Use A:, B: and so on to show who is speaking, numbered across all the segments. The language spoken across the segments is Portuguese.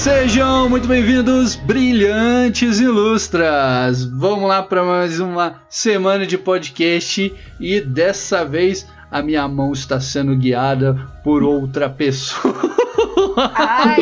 A: Sejam muito bem-vindos, brilhantes ilustras! Vamos lá para mais uma semana de podcast e dessa vez a minha mão está sendo guiada por outra pessoa.
B: Ai,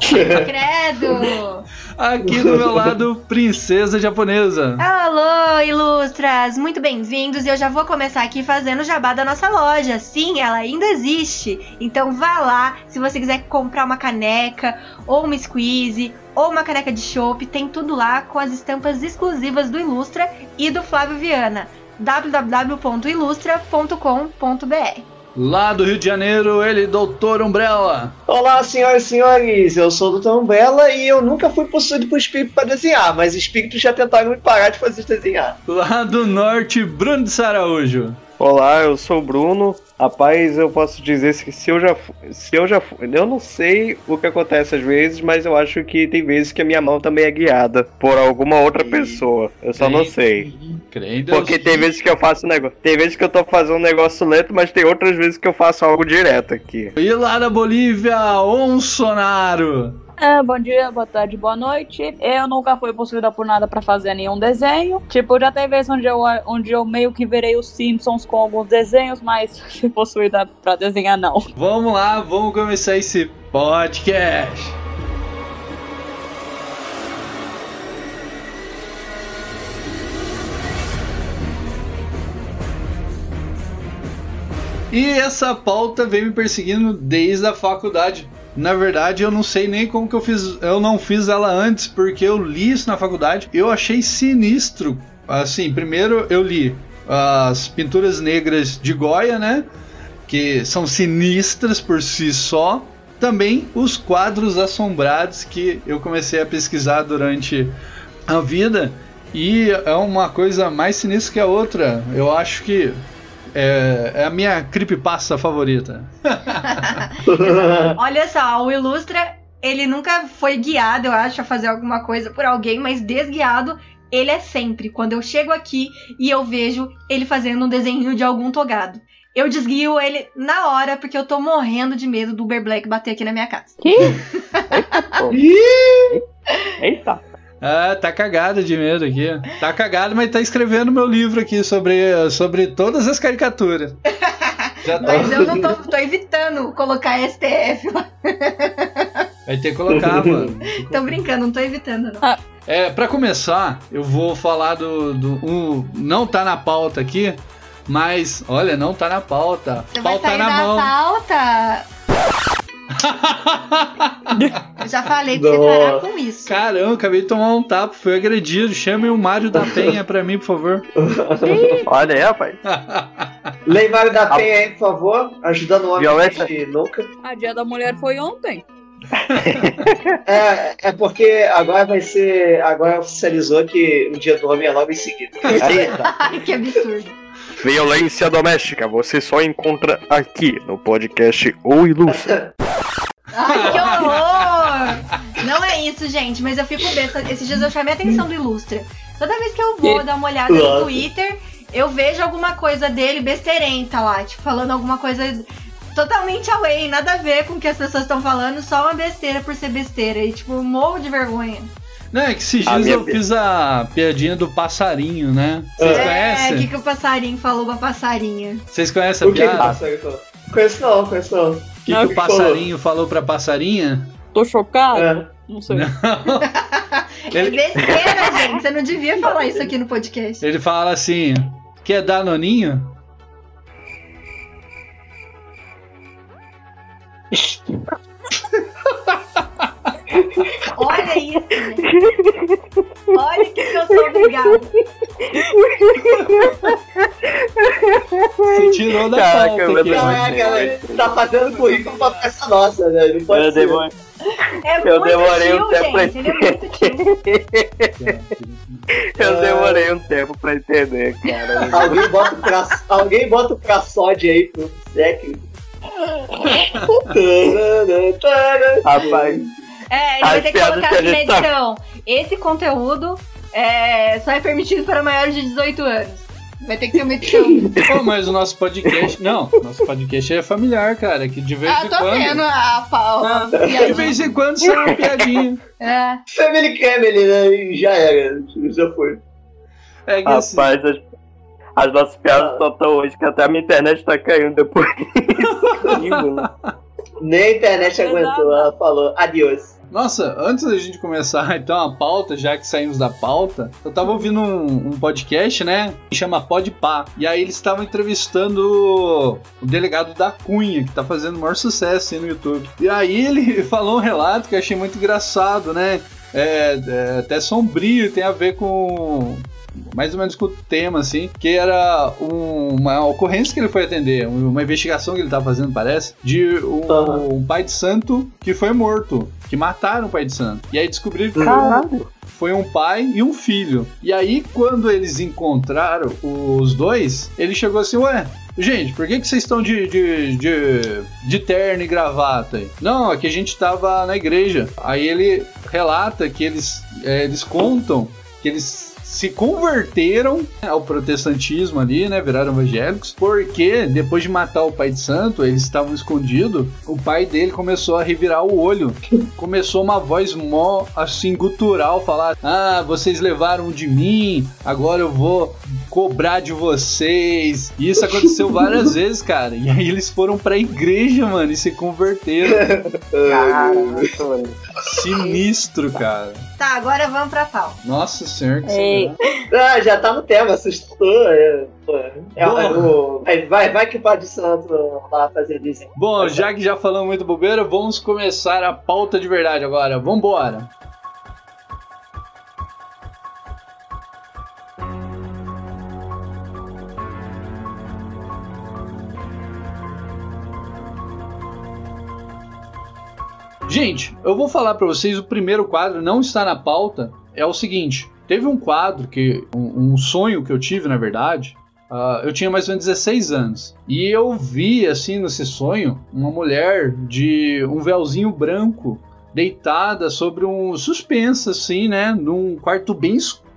B: credo!
A: Aqui do meu lado, princesa japonesa.
B: Alô, ilustras! Muito bem-vindos e eu já vou começar aqui fazendo o jabá da nossa loja. Sim, ela ainda existe. Então vá lá, se você quiser comprar uma caneca, ou uma squeeze, ou uma caneca de chopp, tem tudo lá com as estampas exclusivas do Ilustra e do Flávio Viana. www.ilustra.com.br
A: Lá do Rio de Janeiro, ele, Doutor Umbrella.
C: Olá, senhoras e senhores, eu sou o Dr. Umbrella e eu nunca fui possuído por espírito para desenhar, mas espíritos já tentaram me parar de fazer desenhar.
A: Lá do Norte, Bruno de Saraújo.
D: Olá, eu sou o Bruno. Rapaz, eu posso dizer que se eu já se eu já eu não sei o que acontece às vezes, mas eu acho que tem vezes que a minha mão também é guiada por alguma outra pessoa. Eu só não sei. Porque tem vezes que eu faço negócio, tem vezes que eu tô fazendo um negócio lento, mas tem outras vezes que eu faço algo direto aqui.
A: E lá da Bolívia, Onsonaro.
E: É, bom dia, boa tarde, boa noite. Eu nunca fui possuída por nada para fazer nenhum desenho. Tipo, já tem vezes onde eu, onde eu meio que verei os Simpsons com alguns desenhos, mas fui possuída pra desenhar não.
A: Vamos lá, vamos começar esse podcast. E essa pauta vem me perseguindo desde a faculdade. Na verdade, eu não sei nem como que eu fiz. Eu não fiz ela antes, porque eu li isso na faculdade. Eu achei sinistro. Assim, primeiro eu li as pinturas negras de Goya, né? Que são sinistras por si só. Também os quadros assombrados que eu comecei a pesquisar durante a vida. E é uma coisa mais sinistra que a outra. Eu acho que é, é a minha creepypasta favorita.
B: Olha só, o Ilustra, ele nunca foi guiado, eu acho, a fazer alguma coisa por alguém, mas desguiado ele é sempre. Quando eu chego aqui e eu vejo ele fazendo um desenho de algum togado. Eu desguio ele na hora, porque eu tô morrendo de medo do Uber Black bater aqui na minha casa.
D: Eita!
A: Ah, tá cagado de medo aqui. Tá cagado, mas tá escrevendo meu livro aqui sobre, sobre todas as caricaturas.
B: Já tá. Mas eu não tô, tô evitando colocar STF lá.
A: Vai ter que colocar, mano.
B: tô brincando, não tô evitando, não.
A: É, pra começar, eu vou falar do. do um, não tá na pauta aqui, mas olha, não tá na pauta.
B: Você
A: pauta
B: vai sair
A: na
B: da
A: mão.
B: pauta. Eu já falei pra você parar com isso.
A: Caramba, acabei de tomar um tapa, fui agredido. Chame o Mário da Penha pra mim, por favor.
D: Olha aí, rapaz.
C: Lei Mário da Penha aí, por favor, ajudando o homem
D: Violência.
C: de nunca.
E: A dia da mulher foi ontem.
C: É, é porque agora vai ser. Agora oficializou que o dia do homem é logo em seguida.
D: Eita.
B: Ai, que absurdo.
D: Violência doméstica, você só encontra aqui no podcast O Ilustra.
B: Ai, que horror! Não é isso, gente, mas eu fico besta. Esses dias eu chamei a atenção do Ilustra. Toda vez que eu vou dar uma olhada no. Twitter, eu vejo alguma coisa dele besteirenta lá, tipo, falando alguma coisa totalmente away, nada a ver com o que as pessoas estão falando, só uma besteira por ser besteira. E, tipo, morro de vergonha.
A: Não, é que esses dias eu fiz a piadinha do passarinho, né? Vocês
B: é, o
A: conhecem?
B: que, que o passarinho falou pra passarinha?
A: Vocês conhecem a
C: O que que
A: piada?
C: passa? Conheço não, conheço não. O que,
A: Que
C: que
A: o passarinho falou pra passarinha?
E: Tô chocado?
C: É.
E: Não sei.
B: É
A: Ele-
B: besteira, gente. Você não devia falar isso aqui no podcast.
A: Ele fala assim: quer dar noninho?
B: Olha isso, gente. Olha o que, eu sou obrigada.
A: Você tirou da
D: Caraca,
A: pauta.
D: Deus.
A: ó.
C: Caraca, ela tá fazendo currículo pra peça nossa, né? Não pode
D: Eu
C: ser.
D: demorei,
B: É
D: Eu
B: muito
D: demorei
B: tio,
D: um tempo pra
B: gente. Ele é muito tio.
D: eu demorei um tempo pra entender, cara.
C: Alguém bota o pra... Alguém bota o praçode aí pro técnico.
D: Rapaz,
B: É, ele vai ter que colocar aqui na
D: tá-
B: edição. Esse conteúdo é, só é permitido para maiores de 18 anos. Vai ter que ter uma edição.
A: Pô, mas o nosso podcast. Não, nosso podcast é familiar, cara. Que de vez
B: Ah,
A: em
B: tô
A: quando.
B: vendo a pau.
A: Ah, De vez em quando sai uma piadinha.
B: É.
C: Family Family, né? Já era. Já foi.
A: É que assim,
D: Rapaz, as, as nossas piadas estão tão hoje que até a minha internet tá caindo depois. Né?
C: Nem a internet aguentou. Ela falou adiós.
A: Nossa, antes da gente começar então a pauta, já que saímos da pauta, eu tava ouvindo um, um podcast, né? Que chama Podpah. E aí eles estavam entrevistando o delegado da Cunha, que tá fazendo o maior sucesso aí no YouTube. E aí ele falou um relato que eu achei muito engraçado, né? É, é até sombrio, tem a ver com. Mais ou menos com o tema, assim, que era um- uma ocorrência que ele foi atender, uma investigação que ele tava fazendo, parece, de um,
C: Aham.
A: um pai de santo que foi morto, que mataram o pai de santo. E aí descobriram que
D: Caralho.
A: foi um pai e um filho. E aí, quando eles encontraram os dois, ele chegou assim, ué. Gente, por que, que vocês estão de, de, de, de terno e gravata? aí?" Não, é que a gente tava na igreja. Aí ele relata que eles, é, eles contam que eles se converteram ao protestantismo ali, né? Viraram evangélicos, porque depois de matar o pai de santo, eles estavam escondidos. O pai dele começou a revirar o olho. Começou uma voz mó assim gutural falar: "Ah, vocês levaram de mim, agora eu vou cobrar de vocês". E isso aconteceu várias vezes, cara. E aí eles foram pra igreja, mano, e se converteram.
D: Caraca.
A: Sinistro, cara.
B: Tá, agora vamos pra pau.
A: Nossa senhora, que
E: Ei.
C: Ah, já tá no tema, assustou. É. É, é, o- vai, vai, vai que o Pai de Santo lá fazer desenho.
A: Bom, já que já falamos muito bobeira, vamos começar a pauta de verdade agora. Vambora! Gente, eu vou falar pra vocês o primeiro quadro, não está na pauta. É o seguinte: teve um quadro que. um, um sonho que eu tive, na verdade, ah, eu tinha mais ou menos 16 anos. E eu vi, assim, nesse sonho, uma mulher de um véuzinho branco deitada sobre um suspensa, assim, né? Num quarto bem escuro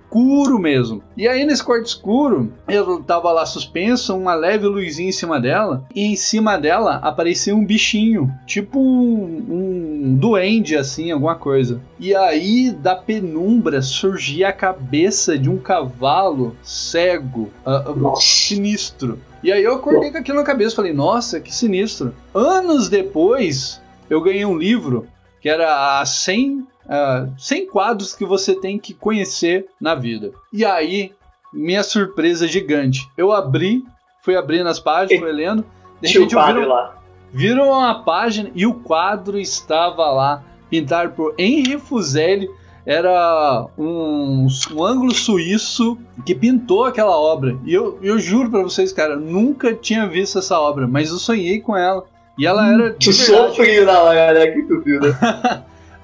A: mesmo. E aí, nesse quarto escuro, eu tava lá suspensa, uma leve luzinha em cima dela. E em cima dela aparecia um bichinho, tipo um, um duende, assim, alguma coisa. E aí, da penumbra, surgia a cabeça de um cavalo cego,
C: Nossa.
A: sinistro. E aí eu acordei com aquilo na cabeça, falei, nossa, que sinistro. Anos depois, eu ganhei um livro que era a 100, ah, 100 quadros que você tem que conhecer na vida. E aí, minha surpresa gigante. Eu abri, fui abrindo as páginas, fui lendo. De repente eu viro,
C: lá.
A: viram uma página e o quadro estava lá, pintado por Henri Fuseli. Era um, um ângulo suíço que pintou aquela obra. E eu, eu juro pra vocês, cara, nunca tinha visto essa obra, mas eu sonhei com ela. E ela era. de
C: Tu sofreu na hora que tu viu, né?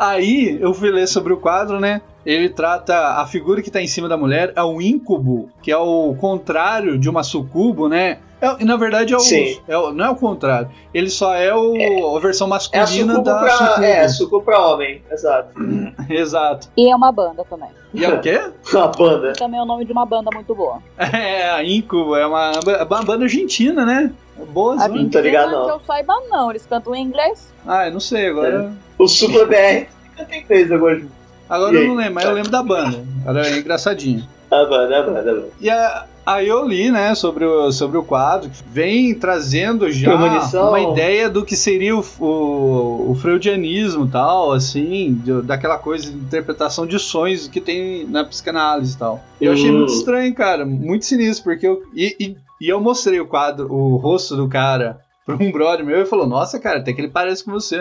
A: Aí eu fui ler sobre o quadro, né? Ele trata a figura que tá em cima da mulher é um íncubo, que é o contrário de uma sucubo, né? É, na verdade é o,
C: Sim.
A: é o- não é o contrário. Ele só é, o, a versão
C: É a
A: masculina da
C: pra.
A: sucubo.
C: É, sucubo pra homem, exato.
A: Exato.
E: E é uma banda também.
A: E é o quê?
C: Uma banda.
E: Também é o nome de uma banda muito boa.
A: É, a Incubo é uma, é uma banda argentina, né? Boa
E: A
A: zona.
C: gente- tô ligado, não.
E: que eu saiba, não. Eles cantam em inglês.
A: Ah, eu não sei, agora.
C: O Supla BR tem três agora.
A: Agora
C: E
A: eu
C: aí?
A: não lembro, mas eu lembro da banda. Era engraçadinho.
C: Banda, a banda.
A: E a- aí eu li, né, sobre o, sobre o quadro, que vem trazendo já
C: Premonição.
A: uma ideia do que seria o, o, o freudianismo tal, assim, de- daquela coisa de interpretação de sonhos que tem na psicanálise e tal. Eu achei
C: Hum.
A: muito estranho, cara, muito sinistro, porque eu. E, e, e eu mostrei o quadro, o rosto do cara, pra um brother meu e falou: Nossa, cara, até que ele parece com você.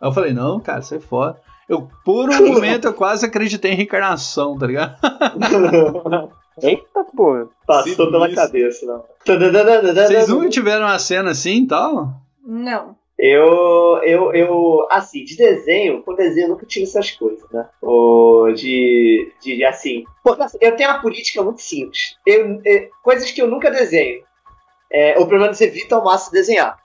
A: Aí eu falei: Não, cara, sai fora. Eu, por um momento, eu quase acreditei em reencarnação, tá ligado?
D: Eita, pô.
C: Passou pela cabeça, não.
A: Vocês nunca tiveram uma cena assim e tal?
B: Não.
C: Eu, eu, eu, assim, de desenho, com desenho eu nunca tive essas coisas, né? Ou de, de assim. Porque assim, eu tenho uma política muito simples. Eu, é, coisas que eu nunca desenho. É, ou pelo menos evito ao máximo desenhar.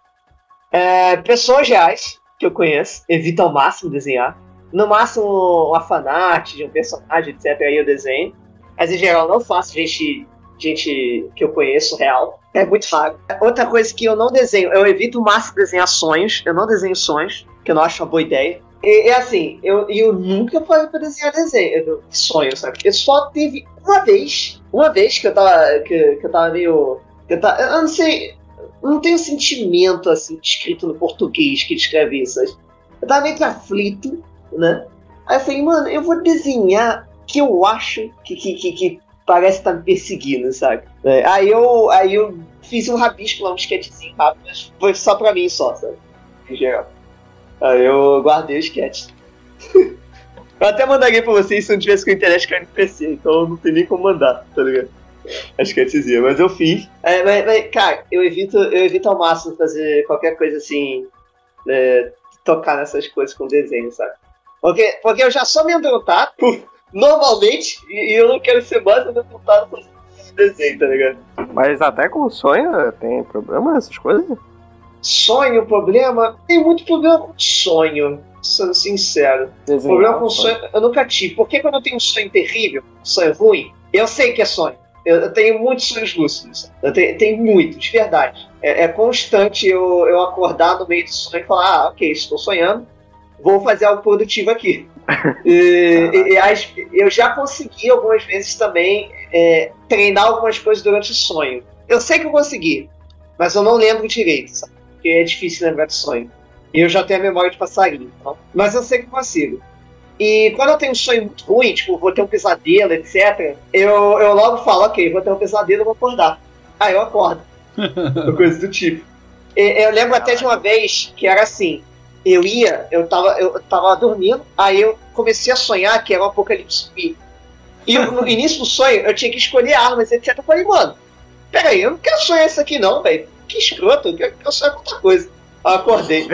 C: É, pessoas reais que eu conheço, evito ao máximo desenhar. No máximo uma fanart de um personagem, etc. Aí eu desenho. Mas em geral não faço gente gente que eu conheço real. É muito raro. Outra coisa que eu não desenho, eu evito o máximo desenhar sonhos. Eu não desenho sonhos, que eu não acho uma boa ideia. E, e assim, eu, eu nunca falei pra desenhar desenho, sonho, sabe? Eu só teve uma vez, uma vez que eu tava, que, que eu tava meio. Que eu, tava, eu não sei, não tenho sentimento assim escrito no português que descreve isso. Eu tava meio que aflito, né? Aí eu falei, mano, eu vou desenhar que eu acho que, que, que, que parece estar tá me perseguindo, sabe? É, aí, eu, aí eu fiz um rabisco lá, um sketchzinho rápido, mas foi só pra mim só, sabe? Em geral. Aí eu guardei o sketch. eu até mandaria pra vocês se não tivesse com internet caindo no PC, então não tem nem como mandar, tá ligado? A sketchzinha, mas eu fiz. É, mas, mas, cara, eu evito, eu evito ao máximo fazer qualquer coisa assim, é, tocar nessas coisas com desenho, sabe? Porque, porque eu já sou meio ambientado, normalmente, e, e, eu não quero ser mais ambientado com desenho, tá ligado?
D: Mas até com sonho tem problema essas coisas?
C: Sonho, problema? Tem muito problema com sonho, sendo sincero. Desenhar, problema com sonho, eu nunca tive. Porque quando eu tenho um sonho terrível, um sonho ruim, eu sei que é sonho. Eu, tenho muitos sonhos lúcidos. Eu tenho, tenho muito, de verdade. É, é, constante eu, eu acordar no meio do sonho e falar: ah, ok, estou sonhando, vou fazer algo produtivo aqui. e, e, e, eu já consegui algumas vezes também é, treinar algumas coisas durante o sonho. Eu sei que eu consegui, mas eu não lembro direito, sabe? Porque é difícil lembrar de sonho. E eu já tenho a memória de passarinho. Então, mas eu sei que consigo. E quando eu tenho um sonho muito ruim, tipo, vou ter um pesadelo, etc., eu, eu logo falo, ok, vou ter um pesadelo, eu vou acordar. Aí eu acordo. coisa do tipo. E, eu lembro até de uma vez que era assim, eu ia, eu tava, eu tava dormindo, aí eu comecei a sonhar que era um apocalipse zumbi. E no início do sonho eu tinha que escolher armas, etc. Eu falei, mano, peraí, eu não quero sonhar isso aqui não, velho. Que escroto, eu quero, eu sonhar com outra coisa. Eu acordei.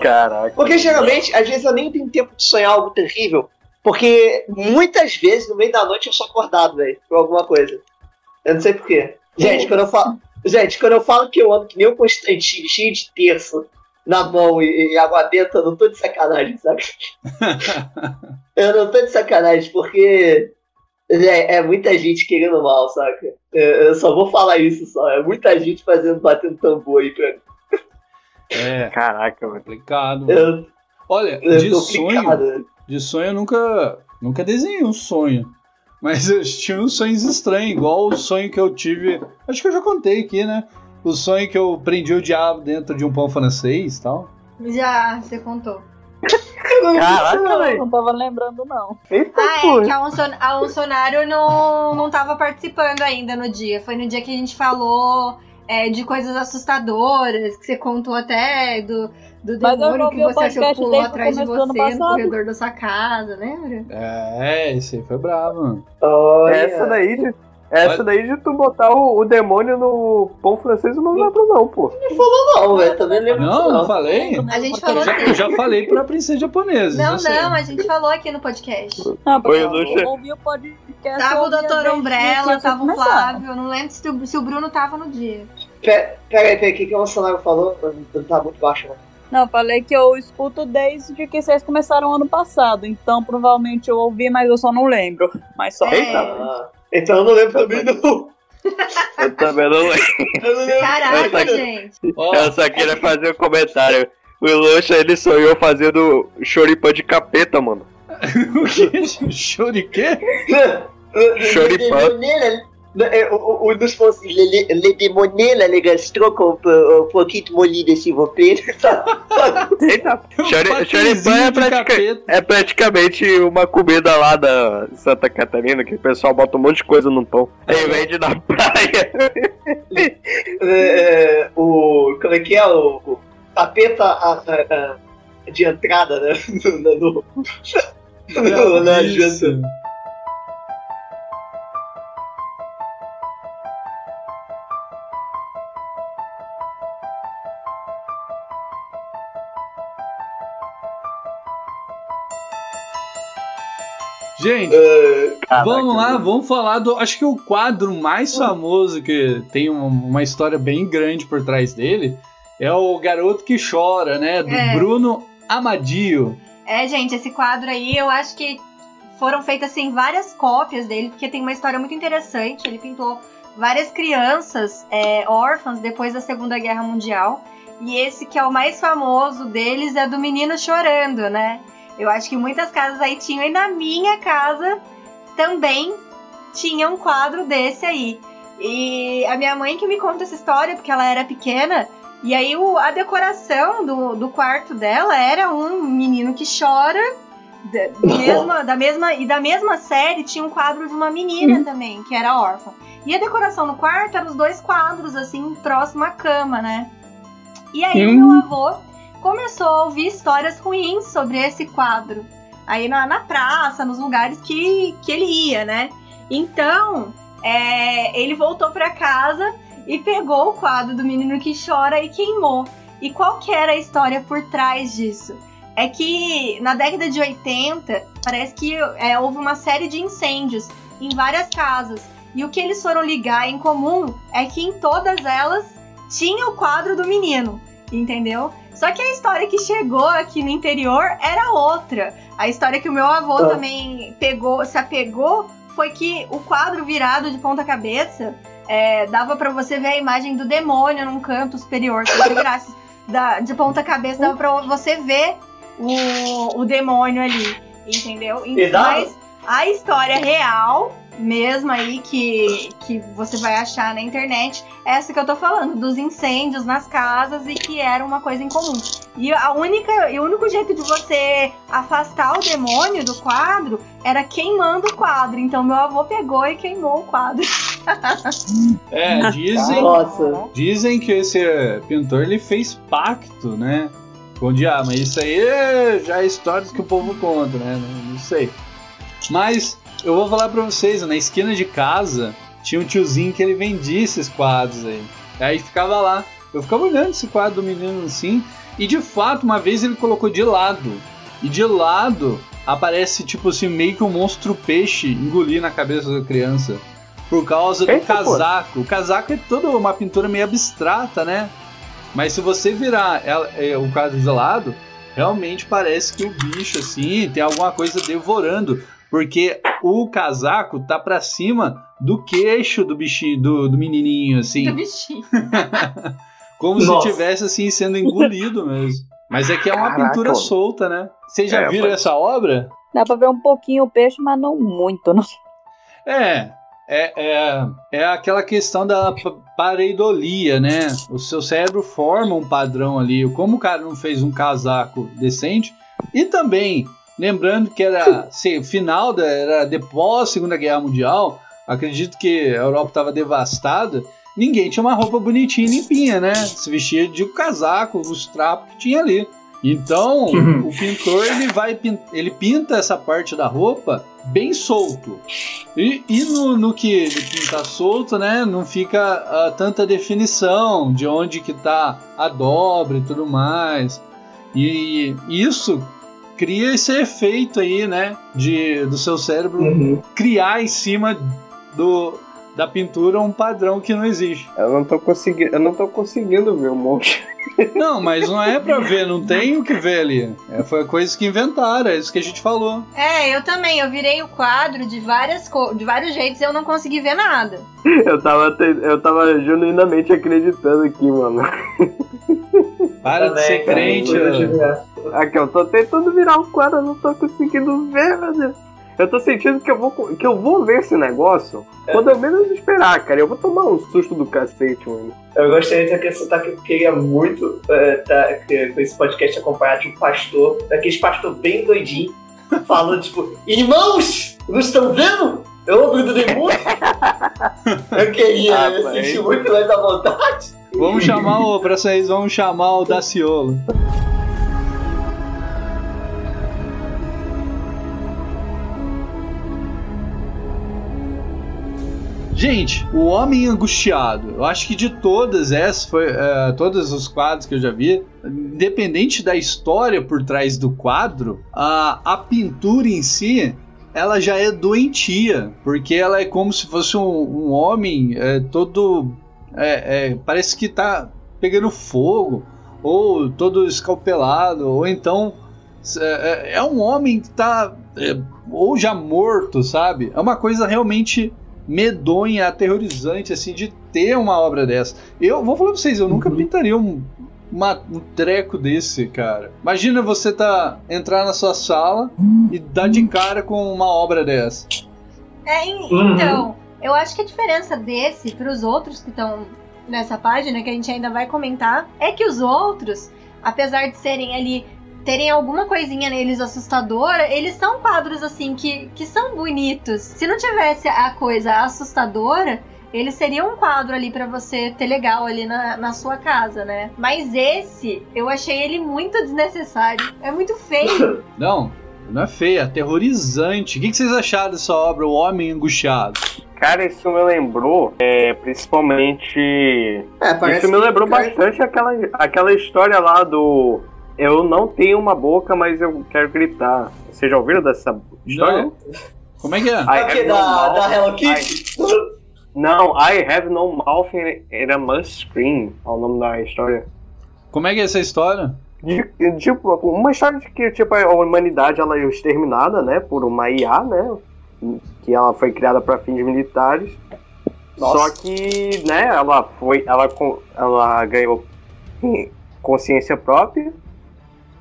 D: Caraca.
C: Porque geralmente, às vezes eu nem tenho tempo de sonhar algo terrível. Porque muitas vezes, no meio da noite, eu sou acordado, velho, por alguma coisa. Eu não sei porquê. Gente, quando eu falo. Gente, quando eu falo que eu ando que nem um Constantino, cheio de terço na mão e, e água benta, eu não tô de sacanagem, sabe? eu não tô de sacanagem, porque é, é, muita gente querendo mal, saca? Eu, eu, só vou falar isso só. É muita gente fazendo, batendo tambor aí pra mim.
A: É.
D: Caraca, mano.
A: Complicado.
C: Eu,
A: Olha,
C: eu
A: de sonho, de sonho eu nunca, nunca desenhei um sonho. Mas eu tinha uns sonhos estranhos, igual o sonho que eu tive. Acho que eu já contei aqui, né? O sonho que eu prendi o diabo dentro de um pão francês e tal.
B: Já, você contou.
D: Caraca, velho.
E: Não tava lembrando, não.
D: Eita,
B: Ah, é, que a, Unson, a Unsonário não, não tava participando ainda no dia. Foi no dia que a gente falou é, de coisas assustadoras, que você contou até do, do demônio
E: não
B: que você achou que pulou atrás de você no corredor da sua casa, lembra?
A: É, esse aí foi bravo, mano.
C: Olha.
D: Essa daí de. Essa
A: Olha.
D: daí de tu botar o, o demônio no pão francês eu não lembro não, pô.
C: Não, velho, também lembro disso,
A: Não, não falei?
B: A gente falou
A: Eu já, eu já falei pra princesa japonesa.
B: Não, não, a gente falou aqui no podcast.
E: Não, porque
D: Oi,
E: eu
D: Lucha.
E: ouvi o podcast.
B: Tava o Doutor Umbrella, tava o. Flávio. Não lembro se o, se o Bruno tava no dia.
C: Pera, peraí, peraí, o que, que o Bolsonaro falou? Não tá muito baixo, não.
E: Não, falei que eu escuto desde que vocês começaram ano passado. Então provavelmente eu ouvi, mas eu só não lembro. Mas só.
B: É.
C: Ah, então eu não lembro também, não.
D: Eu também não lembro.
C: Eu não lembro.
B: Caraca,
D: Essa-
B: gente.
A: Ó,
D: Eu só queria fazer um comentário. O Luxa, ele sonhou fazendo choripã de capeta, mano.
A: o quê? Choriquê?
D: Choripã.
C: O, o, o dos pontos, le, le, le demonê, la le gastro com um pouquinho molida, s'il vous plaît.
D: Choripã é, pratica- é praticamente uma comida lá da Santa Catarina, que o pessoal bota um monte de coisa no pão. Aí vende na praia.
C: É, o, como é que é? O, o tapeta a- a- a- de entrada, né? No, no, no, na janta.
A: Gente,
C: É,
A: vamos lá, vamos falar do. Acho que o quadro mais famoso que tem uma, uma história bem grande por trás dele é o Garoto que Chora, né? Do
B: É.
A: Bruno Amadio.
B: É, gente, esse quadro aí eu acho que foram feitas assim várias cópias dele, porque tem uma história muito interessante. Ele pintou várias crianças é, órfãs depois da Segunda Guerra Mundial. E esse que é o mais famoso deles é do menino chorando, né? Eu acho que muitas casas aí tinham, e na minha casa também tinha um quadro desse aí. E a minha mãe que me conta essa história, porque ela era pequena, e aí o, a decoração do, do quarto dela era um menino que chora. Da mesma, da mesma, e da mesma série tinha um quadro de uma menina uhum. também, que era órfã. E a decoração no quarto eram os dois quadros, assim, próximo à cama, né? E aí uhum. meu avô começou a ouvir histórias ruins sobre esse quadro. Aí na, na praça, nos lugares que, que ele ia, né? Então, é, ele voltou para casa e pegou o quadro do menino que chora e queimou. E qual que era a história por trás disso? É que na década de 80, parece que é, houve uma série de incêndios em várias casas. E o que eles foram ligar em comum é que em todas elas tinha o quadro do menino, entendeu? Só que a história que chegou aqui no interior era outra. A história que o meu avô ah. também pegou, se apegou, foi que o quadro virado de ponta cabeça é, dava para você ver a imagem do demônio num canto superior. Da, de ponta cabeça, dava pra você ver o, o demônio ali, entendeu? Mas a história real mesmo aí que, que você vai achar na internet, é essa que eu tô falando, dos incêndios nas casas e que era uma coisa em comum. E a única, e o único jeito de você afastar o demônio do quadro era queimando o quadro. Então meu avô pegou e queimou o quadro.
A: é, dizem, Nossa. dizem que esse pintor ele fez pacto, né? Com o diabo, mas isso aí já é histórias que o povo conta, né? Não sei. Mas eu vou falar pra vocês, na esquina de casa tinha um tiozinho que ele vendia esses quadros aí. Aí ficava lá. Eu ficava olhando esse quadro do menino assim. E de fato, uma vez ele colocou de lado. E de lado aparece, tipo assim, meio que um monstro peixe engolir na cabeça da criança. Por causa do casaco. Pô. O casaco é toda uma pintura meio abstrata, né? Mas se você virar ela, é, o quadro de lado, realmente parece que o bicho, assim, tem alguma coisa devorando porque o casaco tá para cima do queixo do bichinho, do, do menininho, assim.
B: Do bichinho.
A: Como Nossa. se tivesse assim sendo engolido mesmo. Mas é que é uma Caraca. pintura solta, né? Vocês já é, viram essa obra?
E: Dá pra ver um pouquinho o peixe, mas não muito, não.
A: É, é, é, é aquela questão da pareidolia, né? O seu cérebro forma um padrão ali. Como o cara não fez um casaco decente, e também Lembrando que era assim, final da era depois da Segunda Guerra Mundial, acredito que a Europa estava devastada. Ninguém tinha uma roupa bonitinha e limpinha, né? Se vestia de um casaco, os trapos que tinha ali. Então, uhum. o pintor ele vai ele pinta essa parte da roupa bem solto. E, e no, no, que ele pinta solto, né, não fica uh, tanta definição de onde que tá a dobra e tudo mais. E isso cria esse efeito aí, né? De, do seu cérebro uhum. criar em cima do, da pintura um padrão que não existe.
D: Eu não tô conseguindo, eu não tô conseguindo ver o um monte.
A: Não, mas não é pra ver, não tem o que ver ali. É, foi coisa que inventaram, é isso que a gente falou.
B: É, eu também, eu virei o quadro de várias de vários jeitos e eu não consegui ver nada.
D: Eu tava, eu tava genuinamente acreditando aqui, mano.
A: Para também, de ser crente,
D: Aqui, eu tô tentando virar o quadro, eu não tô conseguindo ver, meu Deus. Eu tô sentindo que eu vou, que eu vou ver esse negócio é. quando eu menos esperar, cara. Eu vou tomar um susto do cacete, mano.
C: Eu gostaria de acrescentar que eu queria muito é, tá, que, com esse podcast acompanhar de um pastor, daqueles pastor bem doidinho, falando, tipo, irmãos, não estão vendo? É o obra do demônio? eu queria ah, sentir muito mais à vontade.
A: Vamos chamar o, pra vocês, vamos chamar o Daciolo. Gente, o Homem Angustiado. Eu acho que de todas essas, foi, uh, todos os quadros que eu já vi, independente da história por trás do quadro, a, a pintura em si ela já é doentia, porque ela é como se fosse um, um homem é, todo. É, é, parece que tá pegando fogo, ou todo escalpelado, ou então É, é, é um homem que tá é, ou já morto, sabe? É uma coisa realmente medonha, aterrorizante, assim, de ter uma obra dessa. Eu vou falar pra vocês, eu nunca
C: Uhum.
A: pintaria um, uma- um treco desse, cara. Imagina você tá entrar na sua sala e dar de cara com uma obra dessa.
B: É, en-
C: Uhum.
B: Eu acho que a diferença desse pros outros que estão nessa página, que a gente ainda vai comentar, é que os outros, apesar de serem ali, terem alguma coisinha neles assustadora, eles são quadros assim que, que são bonitos. Se não tivesse a coisa assustadora, ele seria um quadro ali pra você ter legal ali na, na sua casa, né? Mas esse, eu achei ele muito desnecessário. É muito feio.
A: Não, não é feio, é aterrorizante. O que vocês acharam dessa obra, O Homem Angustiado?
D: Cara, isso me lembrou, é, principalmente.
C: É, parece
D: Isso me
C: que-
D: lembrou bastante aquela, aquela história lá do. Eu não tenho uma boca, mas eu quero gritar. Vocês já ouviram dessa história?
A: Não? Como é que é?
D: I
C: É o
D: have
C: que?
D: no
C: Da,
D: mouth,
C: da Hello
D: I-
C: Kitty?
D: Não, I have no mouth and and I must scream. É o nome da história.
A: Como é que é essa história?
D: De- tipo, uma história de que tipo, a humanidade ela é exterminada, né, por uma IA, né, que ela foi criada para fins militares.
C: Nossa.
D: Só que, né, ela foi, ela, ela ganhou consciência própria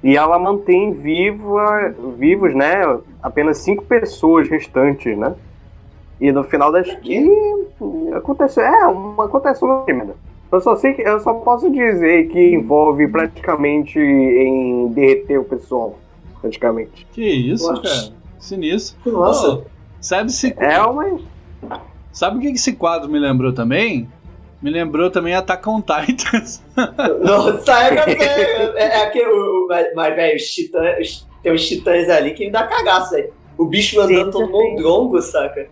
D: e ela mantém viva, vivos, né, apenas cinco pessoas restantes, né. E no final das e aconteceu, é, uma, acontece uma merda. Eu só sei que eu só posso dizer que envolve praticamente em derreter o pessoal, praticamente.
A: Que isso,
C: Nossa.
A: cara? Sinistro.
C: Nossa.
A: Pô, sabe se
D: É uma
A: Sabe o que esse quadro me lembrou também? Me lembrou também Attack on Titans.
C: Nossa, é, que- é, é aquele. Mas, velho, os titãs. Tem uns titãs ali que me dá cagaço, velho. O bicho andando
E: Sim,
C: todo
E: sim.
C: mondrongo, saca?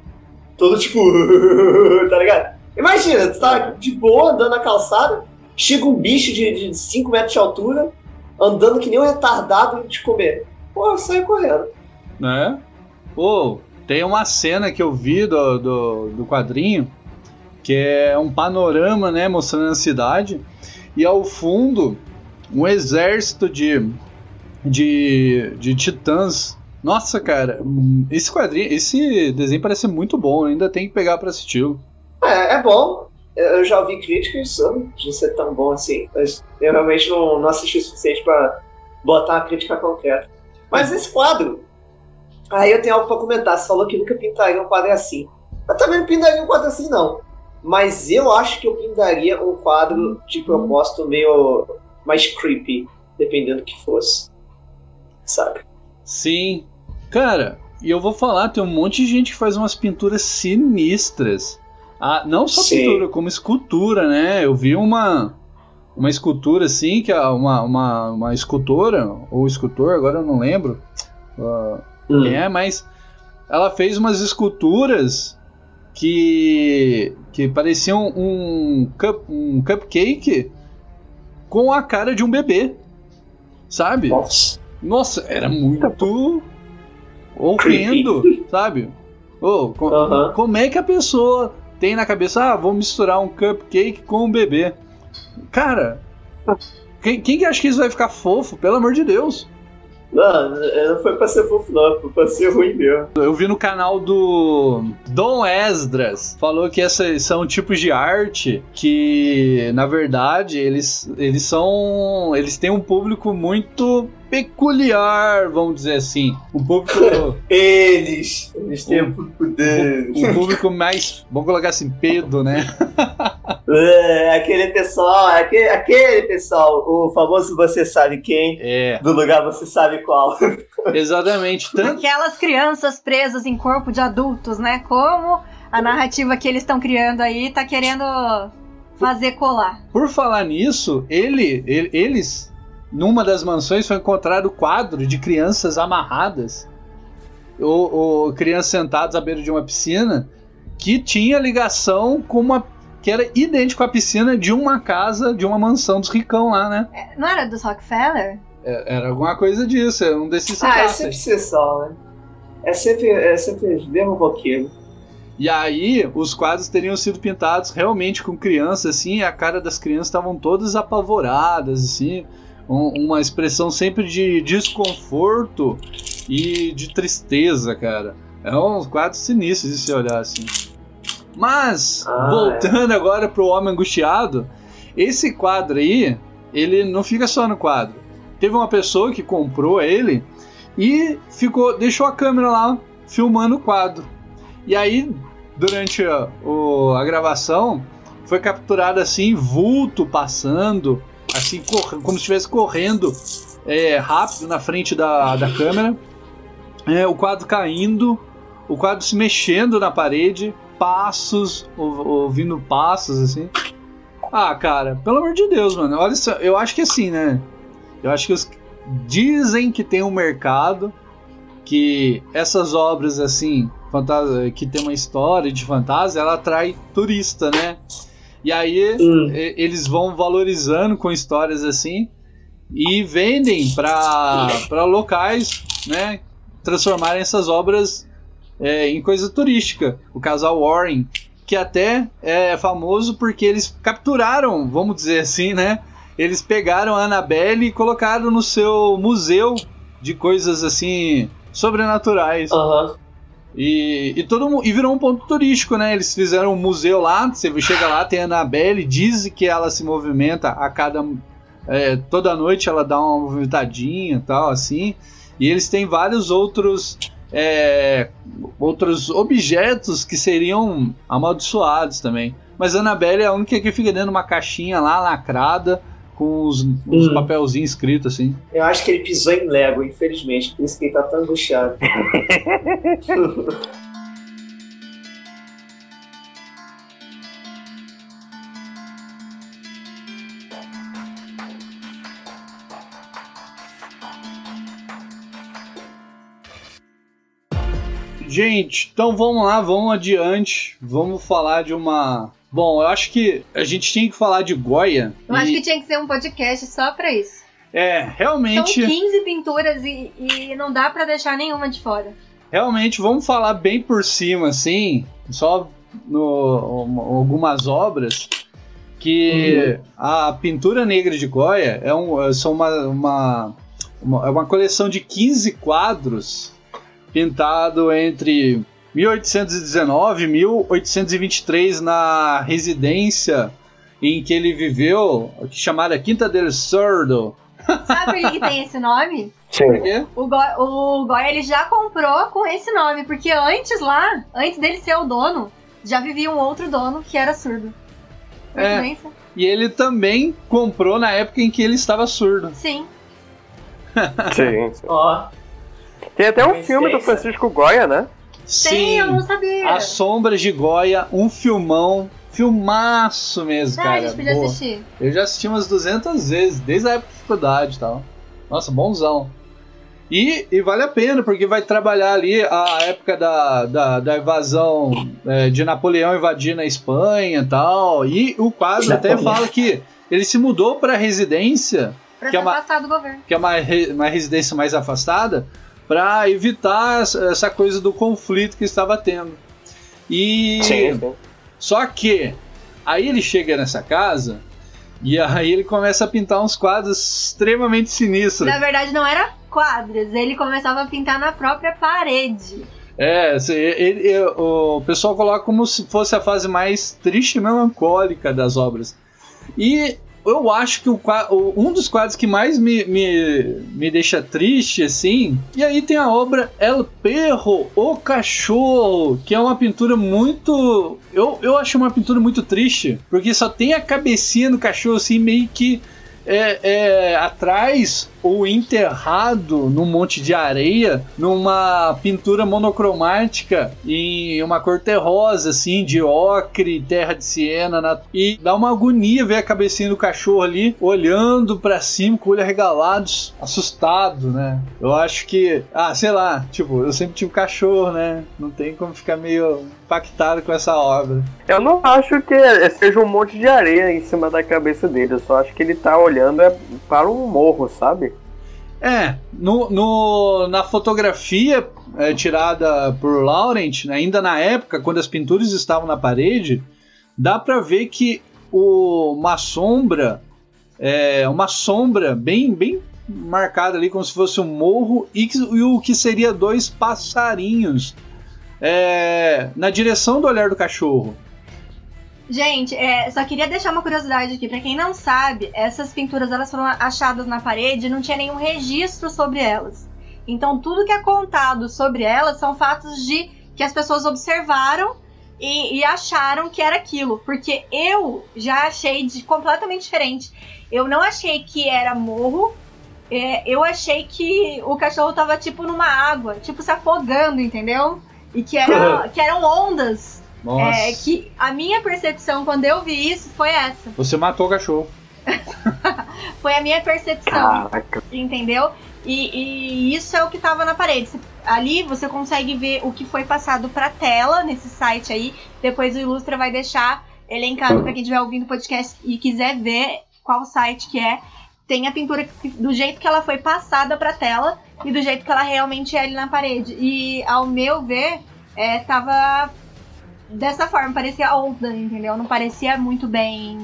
C: Todo tipo. tá ligado? Imagina, tu tá de boa andando na calçada, chega um bicho de 5 metros de altura, andando que nem um retardado e te comer. Pô, eu saio correndo.
A: né? Pô, tem uma cena que eu vi do, do, do quadrinho que é um panorama, né, mostrando a cidade e ao fundo um exército de de, de titãs. Nossa, cara, esse quadrinho, esse desenho parece muito bom, ainda tem que pegar pra assistir.
C: É, é bom. Eu já ouvi críticas de ser tão bom assim, mas eu realmente não, não assisti o suficiente pra botar uma crítica concreta. Mas esse quadro, aí eu tenho algo pra comentar. Você falou que nunca pintaria um quadro assim. Eu também não pintaria um quadro assim, não. Mas eu acho que eu pintaria um quadro de propósito meio mais creepy, dependendo do que fosse. Sabe?
A: Sim. Cara, e eu vou falar, tem um monte de gente que faz umas pinturas sinistras. Ah, não só
C: Sim.
A: pintura, como escultura, né? Eu vi uma uma escultura assim, que é uma, uma, uma escultora, ou escultor, agora eu não lembro ah, quem é, mas ela fez umas esculturas que que pareciam um, cup, um cupcake com a cara de um bebê. Sabe?
C: Nossa.
A: Nossa, era muito horrendo, sabe? Ô, co-
C: Aham.
A: Como é que a pessoa tem na cabeça, ah, vou misturar um cupcake com um bebê? Cara, quem, quem que acha que isso vai ficar fofo? Pelo amor de Deus.
C: Não, não foi pra ser fofo, não. Foi pra ser ruim mesmo.
A: Eu vi no canal do Dom Esdras, falou que esses são tipos de arte que, na verdade, eles, eles são. Eles têm um público muito peculiar, vamos dizer assim. Um público.
C: Eles, eles têm o poder.
A: um público mais. Vamos colocar assim, pedo, né?
C: É, aquele pessoal, aquele, aquele pessoal, o famoso você sabe quem,
A: É,
C: do lugar você sabe qual.
A: exatamente. Tanto,
B: Aquelas crianças presas em corpo de adultos, né? Como a narrativa que eles estão criando aí tá querendo fazer colar.
A: por falar nisso, ele, ele- eles, numa das mansões, foi encontrado o quadro de crianças amarradas, ou, ou crianças sentadas à beira de uma piscina, que tinha ligação com uma. que era idêntico à piscina de uma casa, de uma mansão dos ricão lá, né?
B: Não era dos Rockefeller?
A: É- Era alguma coisa disso, era um desses
C: Ah, é
A: casos.
C: sempre exceção, né? É sempre, é sempre o mesmo roqueiro.
A: E aí, os quadros teriam sido pintados realmente com crianças, assim, e a cara das crianças estavam todas apavoradas, assim. Um- uma expressão sempre de desconforto e de tristeza, cara. É um quadro sinistro de se olhar assim. Mas,
C: Ah,
A: voltando agora pro Homem Angustiado, esse quadro aí, ele não fica só no quadro. Teve uma pessoa que comprou ele e ficou, deixou a câmera lá filmando o quadro. E aí, durante a, o- a gravação, foi capturado assim, vulto passando, assim, como se estivesse correndo é, rápido na frente da, da câmera. É, o quadro caindo, o quadro se mexendo na parede, passos, ou- ouvindo passos, assim. Ah, cara, pelo amor de Deus, mano. Olha só, eu acho que assim, né? Eu acho que os dizem que tem um mercado que essas obras assim, que tem uma história de fantasia, ela atrai turista, né? E aí
C: Hum.
A: eles vão valorizando com histórias assim e vendem para locais, né? Transformarem essas obras é, em coisa turística. O casal Warren, que até é famoso porque eles capturaram, vamos dizer assim, né? Eles pegaram a Annabelle e colocaram no seu museu de coisas assim sobrenaturais.
C: Aham.
A: E, e todo e virou um ponto turístico, né? Eles fizeram um museu lá, você chega lá, tem a Annabelle, diz que ela se movimenta a cada. é, toda noite ela dá uma movimentadinha e tal, assim. E eles têm vários outros. é, outros objetos que seriam amaldiçoados também. Mas a Annabelle é a única que fica dentro de uma caixinha lá lacrada, com os, os
C: Hum.
A: papelzinhos escritos assim.
C: Eu acho que ele pisou em Lego, infelizmente. Por isso que ele tá tão angustiado.
A: Gente, então vamos lá, vamos adiante. Vamos falar de uma. Bom, eu acho que a gente tinha que falar de Goya.
B: Eu acho
A: e-
B: que tinha que ser um podcast só pra isso.
A: É,
B: São
A: realmente,
B: 15 pinturas e, e não dá pra deixar nenhuma de fora.
A: realmente, vamos falar bem por cima, assim, só no um- algumas obras que a pintura negra de Goya é um, são uma, uma, uma, é uma coleção de 15 quadros pintado entre 1819 e 1823 na residência em que ele viveu, que chamada Quinta del Sordo.
B: Sabe por que tem esse nome?
A: Por
D: Sim.
A: quê?
B: O, Go o Goya ele já comprou com esse nome, porque antes lá, antes dele ser o dono, já vivia um outro dono que era surdo.
A: É. E ele também comprou na época em que ele estava surdo.
B: Sim.
D: Sim. sim.
C: Ó,
D: Tem até um filme do Francisco Goya, né?
B: Tem, eu não sabia.
A: As Sombras de Goya, um filmão, filmaço mesmo,
B: Ah, a
A: cara.
B: gente podia
A: Boa.
B: assistir.
A: Eu já assisti umas 200 vezes, desde a época de faculdade e tal. Nossa, bonzão. E, e vale a pena, porque vai trabalhar ali a época da, da, da invasão é, de Napoleão invadir na Espanha e tal. E o quadro até fala que ele se mudou para residência
B: Pra
A: Que é uma-
B: afastar do governo.
A: que é uma, uma residência mais afastada, para evitar essa coisa do conflito que estava tendo. E
D: sim.
A: só que aí ele chega nessa casa e aí ele começa a pintar uns quadros extremamente sinistros.
B: Na verdade, não era quadros, ele começava a pintar na própria parede.
A: É, se- ele- ele- o pessoal coloca como se fosse a fase mais triste e melancólica das obras. E eu acho que o, o- um dos quadros que mais me, me, me deixa triste, assim. E aí tem a obra El Perro, o Cachorro, que é uma pintura muito. Eu, eu acho uma pintura muito triste, porque só tem a cabecinha do cachorro, assim, meio que. É, é, atrás ou enterrado num monte de areia, numa pintura monocromática em uma cor terrosa, assim, de ocre, terra de siena, na- e dá uma agonia ver a cabecinha do cachorro ali olhando pra cima com o olho arregalado, assustado, né? Eu acho que, ah, sei lá, tipo, eu sempre tive cachorro, né? Não tem como ficar meio impactado com essa obra.
D: Eu não acho que seja um monte de areia em cima da cabeça dele. Eu só acho que ele tá olhando é para um morro, sabe?
A: É, no, no- na fotografia é, tirada por Laurent, né, ainda na época, quando as pinturas estavam na parede, dá pra ver que o, uma sombra é, uma sombra bem, bem marcada ali, como se fosse um morro, e, e o que seria dois passarinhos é, na direção do olhar do cachorro.
B: Gente, é, só queria deixar uma curiosidade aqui. Pra quem não sabe, essas pinturas elas foram achadas na parede e não tinha nenhum registro sobre elas. Então tudo que é contado sobre elas são fatos de que as pessoas observaram e, e acharam que era aquilo. Porque eu já achei de completamente diferente. Eu não achei que era morro. é, eu achei que o cachorro tava tipo numa água, tipo se afogando, entendeu? E que, era, que eram ondas.
A: Nossa,
B: É que a minha percepção quando eu vi isso foi essa.
A: você matou o cachorro.
B: Foi a minha percepção,
D: Caraca.
B: entendeu? E, e isso é o que tava na parede. Ali você consegue ver o que foi passado pra tela nesse site aí. Depois o Ilustra vai deixar elencado pra quem estiver ouvindo o podcast e quiser ver qual site que é. Tem a pintura do jeito que ela foi passada pra tela e do jeito que ela realmente é ali na parede. E ao meu ver, é, tava dessa forma, parecia onda, entendeu? Não parecia muito bem,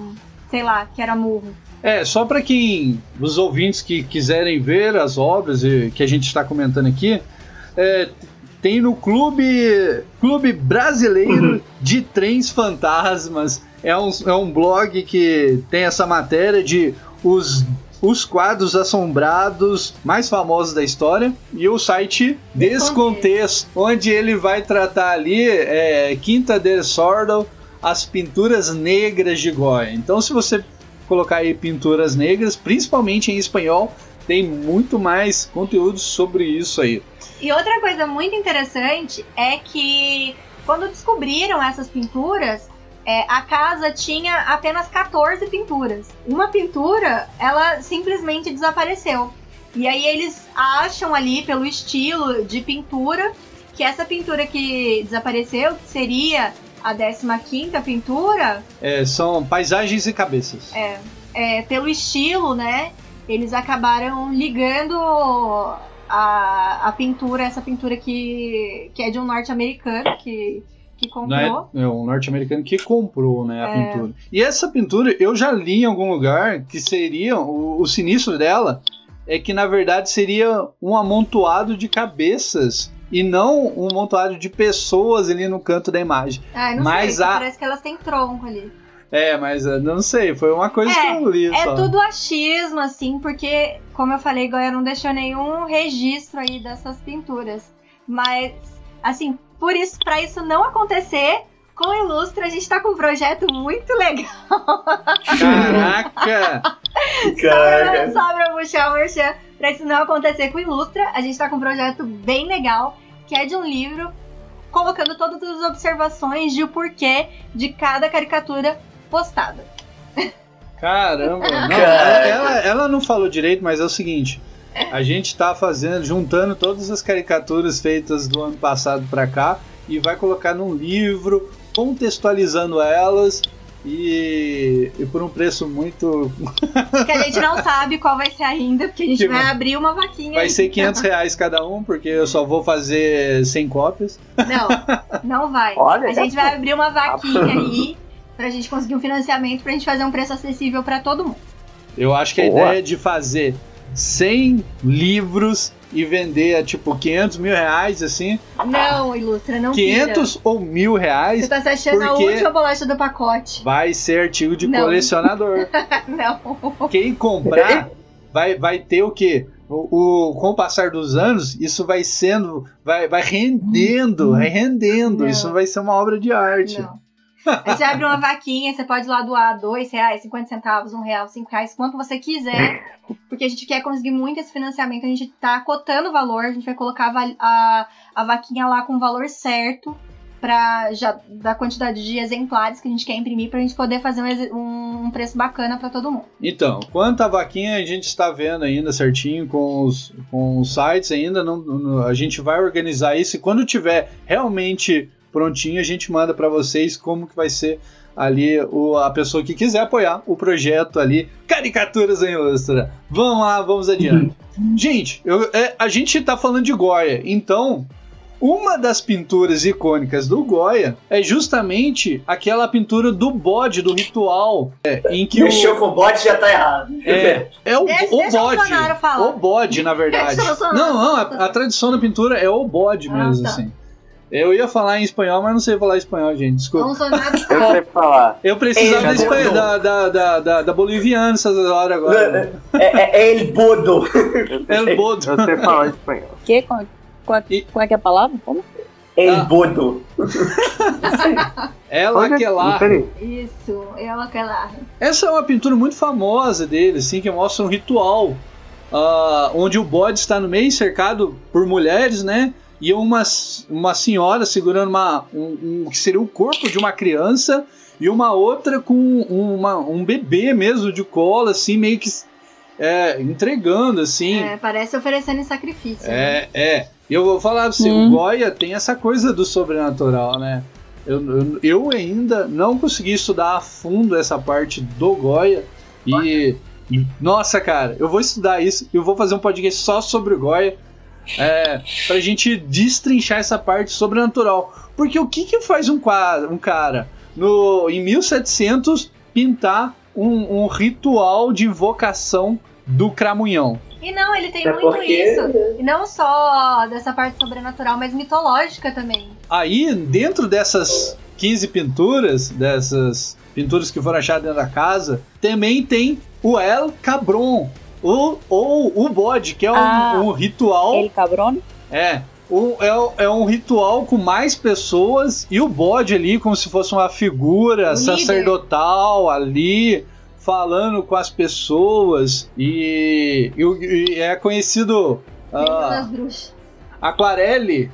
B: sei lá, que era murro.
A: É, só para quem, os ouvintes que quiserem ver as obras e- que a gente está comentando aqui, é, tem no Clube, Clube Brasileiro de Trens Fantasmas. É um, é um blog que tem essa matéria de os, os quadros assombrados mais famosos da história e o site Descontexto, onde ele vai tratar ali é, Quinta del Sordo, as pinturas negras de Goya. Então, se você colocar aí pinturas negras, principalmente em espanhol, tem muito mais conteúdo sobre isso aí.
B: E outra coisa muito interessante é que quando descobriram essas pinturas, é, a casa tinha apenas 14 pinturas. Uma pintura, ela simplesmente desapareceu. E aí eles acham ali pelo estilo de pintura que essa pintura que desapareceu, que seria a 15ª pintura,
A: É, são paisagens e cabeças.
B: é, pelo estilo, né? Eles acabaram ligando a, a pintura, essa pintura que, que é de um norte-americano que, que
A: é,
B: comprou.
A: é um norte-americano que comprou né, a
B: É.
A: pintura. E essa pintura eu já li em algum lugar que seria o, o sinistro dela é que na verdade seria um amontoado de cabeças e não um amontoado de pessoas ali no canto da imagem.
B: Ah, não
A: Mas
B: sei,
A: a-
B: parece que elas têm tronco ali.
A: É, mas eu não sei, foi uma coisa
B: É,
A: que eu li
B: É
A: só.
B: tudo achismo, assim, porque, como eu falei, Goiás não deixou nenhum registro aí dessas pinturas. Mas, assim, por isso, pra isso não acontecer, com o Ilustra a gente tá com um projeto muito legal.
A: Caraca!
C: Caraca.
B: Só pra puxar o merchan, pra isso não acontecer com o Ilustra, a gente tá com um projeto bem legal, que é de um livro colocando todas as observações de o porquê de cada caricatura postada.
A: Caramba! Não, ela- ela não falou direito, mas é o seguinte: a gente tá fazendo, juntando todas as caricaturas feitas do ano passado pra cá e vai colocar num livro, contextualizando elas e, e por um preço muito.
B: Que a gente não sabe qual vai ser ainda, porque a gente
A: Que
B: vai abrir uma vaquinha.
A: Vai
B: aí.
A: ser 500 reais cada um, porque eu só vou fazer 100 cópias.
B: Não, não vai.
E: Olha,
B: a gente vai abrir uma vaquinha aí pra gente conseguir um financiamento pra gente fazer um preço acessível pra todo mundo.
A: Eu acho que a
D: Boa.
A: ideia de fazer 100 livros e vender a tipo 500 mil reais, assim,
B: Não, Ilustra, não pira.
A: 500 ou mil reais,
B: Você tá se achando a última bolacha do pacote.
A: vai ser artigo de
B: Não.
A: colecionador.
B: Não.
A: Quem comprar vai, vai ter o quê? O, o- com o passar dos anos, isso vai sendo, vai, vai rendendo, vai rendendo.
B: Não.
A: Isso vai ser uma obra de arte.
B: Não. A gente abre uma vaquinha, você pode lá doar dois reais, 50 centavos, um real, cinco reais, quanto você quiser. Porque a gente quer conseguir muito esse financiamento, a gente tá cotando o valor, a gente vai colocar a, a, a vaquinha lá com o valor certo pra já da quantidade de exemplares que a gente quer imprimir pra gente poder fazer um, um preço bacana pra todo mundo.
A: Então, quanto à vaquinha, a gente está vendo ainda certinho com os, com os sites ainda. Não, não- a gente vai organizar isso e quando tiver realmente prontinho, a gente manda para vocês como que vai ser ali o, a pessoa que quiser apoiar o projeto ali. Caricaturas em Ilustra. Vamos lá, vamos adiante. gente, eu- é, a gente tá falando de Goya, então Uma das pinturas icônicas do Goya é justamente aquela pintura do bode, do ritual, é, em que
C: Mexeu
A: o.
C: com o bot já tá errado.
A: É, é o,
B: Deixa-
A: o
B: deixa o
A: bode.
B: Bolsonaro falar.
A: O bode, na verdade.
B: O
A: Não, não, a, a tradição da pintura é o bode
B: Ah,
A: mesmo,
B: tá.
A: assim. Eu ia falar em espanhol, mas não sei falar espanhol, gente. Desculpa.
B: Bolsonaro
D: Eu
B: tá.
D: sei falar.
A: Eu precisava
C: É,
A: da, da, da, da, da, da boliviana essas horas agora.
C: É, é, é El Bodo.
A: É o bodo.
D: Eu sei falar espanhol.
E: Que? Qual, qual,
A: E-
E: qual é que é a palavra? Como?
C: El
A: Ah.
C: Bodo.
A: Ela
D: Olha,
A: que lá.
D: peraí.
B: Isso, é aquela.
A: Essa é uma pintura muito famosa dele, assim, que mostra um ritual ah, onde o bode está no meio, cercado por mulheres, né? E uma, uma senhora segurando uma, um, um- que seria o corpo de uma criança e uma outra com uma, um bebê mesmo de colo, assim, meio que é, entregando, assim.
B: É, parece oferecendo sacrifício. né?
A: É, é. Eu vou falar pra você,
E: Hum.
A: o Goya tem essa coisa do sobrenatural, né? Eu, eu, eu ainda não consegui estudar a fundo essa parte do Goya. E. Nossa, cara, eu vou estudar isso. Eu vou fazer um podcast só sobre o Goya. É, pra gente destrinchar essa parte sobrenatural. Porque o que, que faz um, quadro, um cara no, em 1700 pintar um, um ritual de invocação do cramunhão?
B: E não, ele tem
C: É
B: muito
C: porque-
B: isso. E não só dessa parte sobrenatural, mas mitológica também.
A: Aí, dentro dessas 15 pinturas, dessas pinturas que foram achadas dentro da casa, também tem o El Cabron, ou, ou o bode, que é um,
E: Ah.
A: um ritual.
E: Ele cabrone?
A: É. o- é, é um ritual com mais pessoas e o bode ali, como se fosse uma figura sacerdotal ali, falando com as pessoas. E, e e é conhecido.
B: Das bruxas.
A: Aquarelle,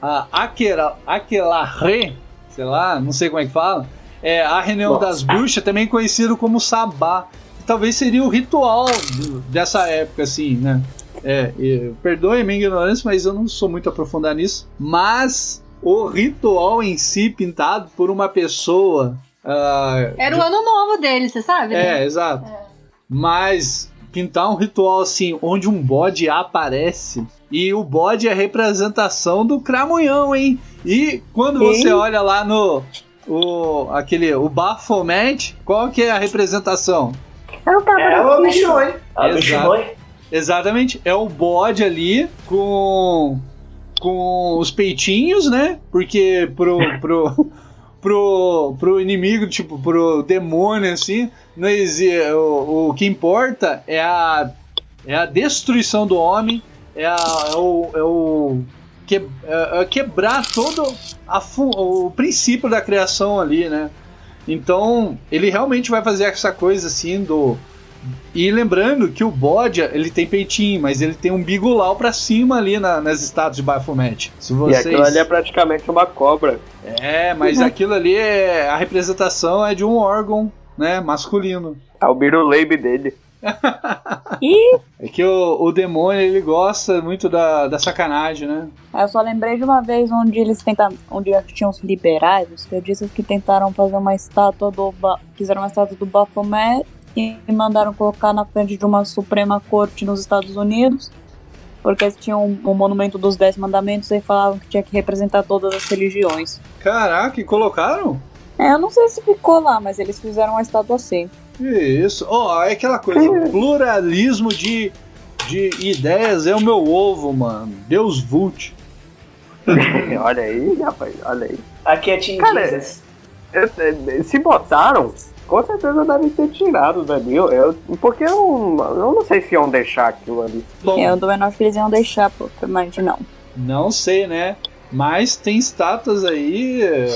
A: a Aquera- Aquelarre, sei lá, não sei como é que fala, é a reunião
C: Nossa.
A: das bruxas, também conhecido como Sabá. Talvez seria o ritual do- dessa época, assim, né? É, e, perdoe a minha ignorância, mas eu não sou muito aprofundado nisso. Mas o ritual em si, pintado por uma pessoa. ah,
B: Era o ano novo dele, você sabe? né?
A: é, exato.
B: É.
A: Mas pintar um ritual assim, onde um bode aparece. E o bode é a representação do cramunhão, hein? E quando você
E: Hein?
A: olha lá no. O, aquele, o Baphomet, qual que é a representação?
C: É o bichões. É o
A: Exato.
C: bichões.
A: Exatamente, é o bode ali com com os peitinhos, né? Porque pro pro pro, pro inimigo, tipo, pro demônio assim, não exi- o, o que importa é a é a destruição do homem, é, a, é o, é o que, é, é quebrar todo a o princípio da criação ali, né? Então, ele realmente vai fazer essa coisa assim do e lembrando que o bode, ele tem peitinho, mas ele tem um bigulau pra cima ali na- nas estátuas de Baphomet. Se
D: E
A: vocês...
D: aquilo ali é praticamente uma cobra.
A: É, mas aquilo ali é... A representação é de um órgão, né, masculino.
D: É o biruleibe dele.
A: É que o, o demônio, ele gosta muito da, da sacanagem, né?
E: eu só lembrei de uma vez onde eles tentaram, onde tinham os liberais, os feudistas que tentaram fazer uma estátua do, fizeram uma estátua do Baphomet e mandaram colocar na frente de uma Suprema Corte nos Estados Unidos, porque eles tinham um, um monumento dos Dez Mandamentos e falavam que tinha que representar todas as religiões.
A: Caraca, e colocaram?
E: É, eu não sei se ficou lá, mas eles fizeram uma estátua assim.
A: Isso. Ó, é aquela coisa, pluralismo de, de ideias é o meu ovo, mano. Deus vult.
D: olha aí, rapaz, olha aí.
C: Aqui é Team
D: Cara, Se botaram, com certeza devem ter tirado dali. Eu, eu- porque eu, eu não sei se iam deixar aquilo ali.
A: Bom,
E: Eu não acho que eles iam deixar, pô, mas não.
A: Não sei, né? Mas tem estátuas aí é,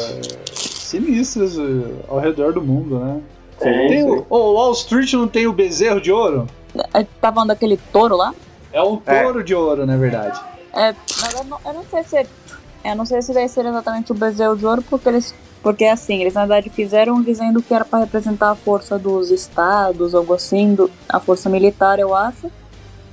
A: sinistras é, ao redor do mundo, né? Tem o, o Wall Street não tem o bezerro de ouro?
E: É, Tá falando daquele touro lá?
A: É um
D: É.
A: touro de ouro, na verdade.
E: É, mas eu não, eu não sei se. Eu não sei se deve ser exatamente o bezerro de ouro, porque eles. Porque assim, eles na verdade fizeram dizendo que era pra representar a força dos estados, algo assim, do, a força militar, eu acho.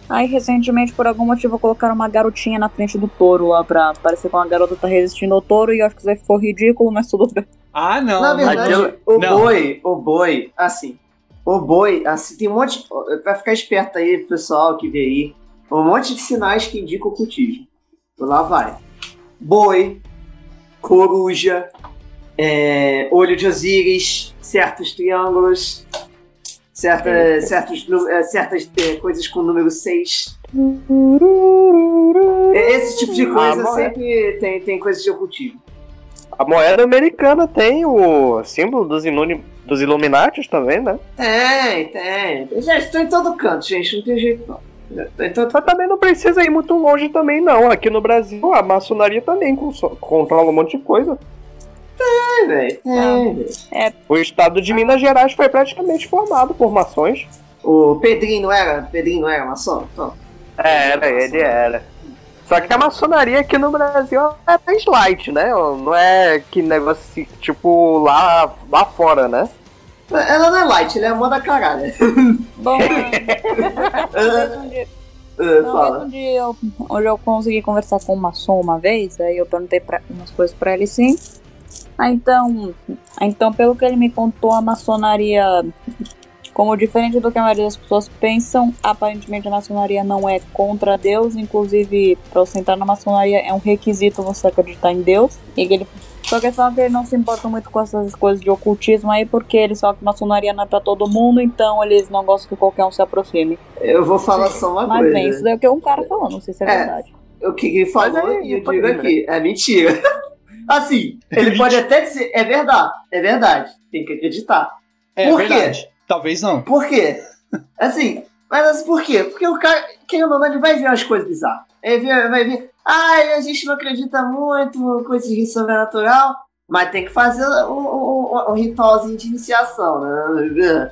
E: Aí recentemente, por algum motivo, colocaram uma garotinha na frente do touro lá pra parecer que uma garota tá resistindo ao touro e eu acho que isso aí ficou ridículo, mas tudo bem.
A: Ah, não.
C: Na
A: não.
C: verdade,
D: aquilo-
C: o
A: não.
C: boi, o boi, assim, o boi, assim, tem um monte. Vai ficar esperto aí, pessoal que vê aí. Um monte de sinais que indicam ocultismo. Então lá vai. boi, coruja, é, olho de Osíris, certos triângulos, certa, certos, é, certas é, coisas com o número 6. Esse tipo de coisa
D: Ah, é.
C: sempre tem, tem coisas de ocultismo.
D: A moeda americana tem o símbolo dos, Iluni- dos Illuminatis também, né?
C: Tem, tem. Já estou em todo canto, gente, não tem jeito não. Todo
D: Mas também não precisa ir muito longe também, não. Aqui no Brasil, a maçonaria também controla um monte de coisa.
C: Tem, velho. Tem, velho.
D: O estado de Minas Gerais foi praticamente formado por maçons.
C: O Pedrinho não era? Pedrinho não era maçom? Então,
D: Era, ele era. Só que a maçonaria aqui no Brasil é mais light, né? Não é que negócio tipo lá, lá fora, né?
C: ela não é light, ela é moda caralho.
E: Bom, talvez
C: Fala.
E: um dia eu, onde eu consegui conversar com um maçom uma vez, aí eu perguntei pra, umas coisas pra ele sim. Ah, então, então, pelo que ele me contou, a maçonaria, como diferente do que a maioria das pessoas pensam, aparentemente a maçonaria não é contra Deus, inclusive pra você entrar na maçonaria é um requisito você acreditar em Deus. E ele, só que ele fala que ele não se importa muito com essas coisas de ocultismo aí, porque eles falam que maçonaria não é pra todo mundo, então eles não gostam que qualquer um se aproxime.
C: Eu vou falar só uma
E: Mas
C: coisa.
E: bem, isso daí é o que um cara falou, não sei se é,
C: É.
E: verdade.
C: O que ele falou
D: Mas aí,
C: e eu digo
D: ir, né?
C: aqui, é mentira. Assim, ele pode até dizer, é verdade, é verdade, tem que acreditar.
A: É
C: Por quê?
A: Talvez não.
C: Por quê? Assim, mas assim, por quê? Porque o cara, quem não, ele vai ver umas coisas bizarras. Ele vai ver, ai, a gente não acredita muito, coisa de sobrenatural, mas tem que fazer o, o, o- o ritualzinho de iniciação, né?